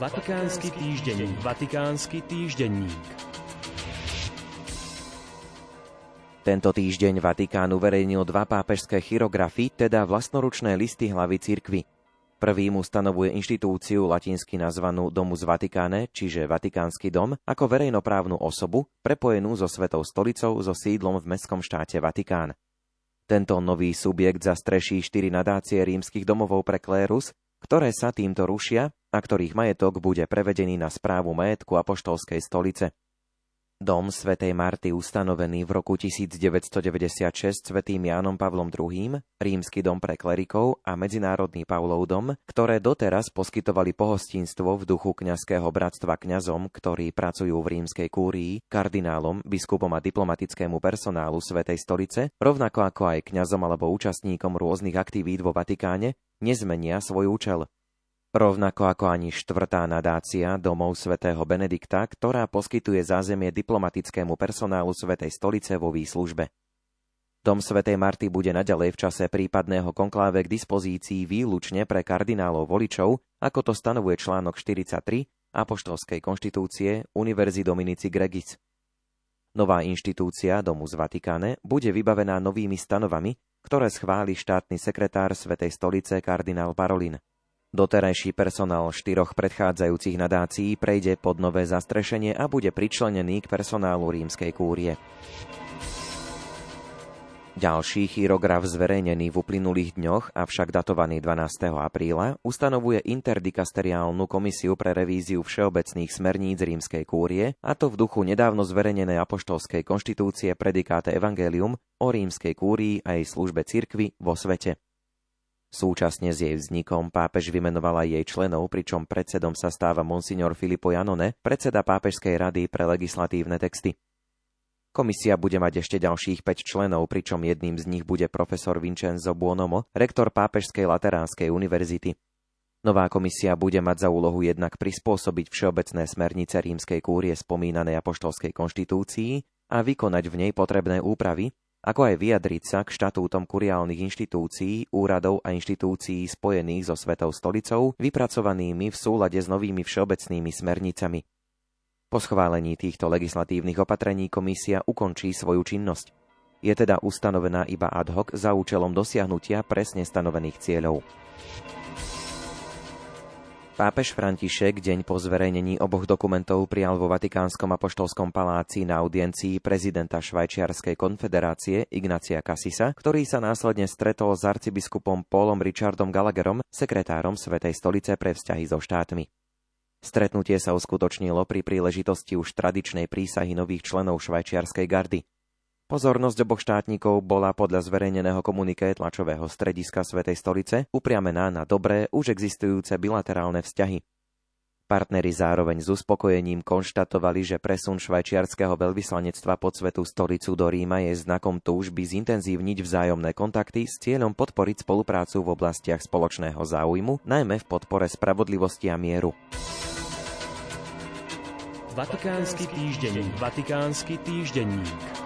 Vatikánsky týždenník. Vatikánsky týždenník. Tento týždeň Vatikán uverejnil dva pápežské chirografy, teda vlastnoručné listy hlavy cirkvy. Prvým ustanovuje inštitúciu latinsky nazvanú Domus Vatikáne, čiže Vatikánsky dom, ako verejnoprávnu osobu, prepojenú so Svetou stolicou so sídlom v mestskom štáte Vatikán. Tento nový subjekt zastreší štyri nadácie rímskych domovov pre klérus, ktoré sa týmto rušia a ktorých majetok bude prevedený na správu majetku apoštolskej stolice. Dom svätej Marty ustanovený v roku 1996 svätým Jánom Pavlom II, Rímsky dom pre klerikov a Medzinárodný Pavlov dom, ktoré doteraz poskytovali pohostinstvo v duchu kňazského bratstva kňazom, ktorí pracujú v rímskej kúrii, kardinálom, biskupom a diplomatickému personálu Svetej stolice, rovnako ako aj kňazom alebo účastníkom rôznych aktivít vo Vatikáne, nezmenia svoj účel. Rovnako ako ani štvrtá nadácia domov svätého Benedikta, ktorá poskytuje zázemie diplomatickému personálu Svetej stolice vo výslužbe. Dom svätej Marty bude naďalej v čase prípadného konkláve k dispozícii výlučne pre kardinálov voličov, ako to stanovuje článok 43 Apoštolskej konštitúcie Univerzi Dominici Gregis. Nová inštitúcia Domu z Vatikáne bude vybavená novými stanovami, ktoré schváli štátny sekretár Svetej stolice kardinál Parolin. Doterajší personál štyroch predchádzajúcich nadácií prejde pod nové zastrešenie a bude pričlenený k personálu rímskej kúrie. Ďalší chirograf zverejnený v uplynulých dňoch, avšak datovaný 12. apríla, ustanovuje interdikasteriálnu komisiu pre revíziu všeobecných smerníc rímskej kúrie, a to v duchu nedávno zverejnenej apoštolskej konštitúcie predikáte Evangelium o rímskej kúrii a jej službe cirkvi vo svete. Súčasne s jej vznikom pápež vymenovala jej členov, pričom predsedom sa stáva monsignor Filippo Janone, predseda Pápežskej rady pre legislatívne texty. Komisia bude mať ešte ďalších 5 členov, pričom jedným z nich bude profesor Vincenzo Buonomo, rektor Pápežskej Lateránskej univerzity. Nová komisia bude mať za úlohu jednak prispôsobiť všeobecné smernice rímskej kúrie spomínanej apoštolskej konštitúcii a vykonať v nej potrebné úpravy, ako aj vyjadriť sa k štatútom kuriálnych inštitúcií, úradov a inštitúcií spojených so Svetou stolicou, vypracovanými v súlade s novými všeobecnými smernicami. Po schválení týchto legislatívnych opatrení komisia ukončí svoju činnosť. Je teda ustanovená iba ad hoc za účelom dosiahnutia presne stanovených cieľov. Pápež František deň po zverejnení oboch dokumentov prijal vo Vatikánskom apoštolskom paláci na audiencii prezidenta Švajčiarskej konfederácie Ignacia Casisa, ktorý sa následne stretol s arcibiskupom Paulom Richardom Gallagherom, sekretárom Svetej stolice pre vzťahy so štátmi. Stretnutie sa uskutočnilo pri príležitosti už tradičnej prísahy nových členov švajčiarskej gardy. Pozornosť oboch štátnikov bola podľa zverejneného komuniké tlačového strediska Svetej stolice upriamená na dobré, už existujúce bilaterálne vzťahy. Partneri zároveň s uspokojením konštatovali, že presun švajčiarského veľvyslanectva pod Svetú stolicu do Ríma je znakom túžby zintenzívniť vzájomné kontakty s cieľom podporiť spoluprácu v oblastiach spoločného záujmu, najmä v podpore spravodlivosti a mieru. Vatikánsky týždenník. Vatikánsky týždenník.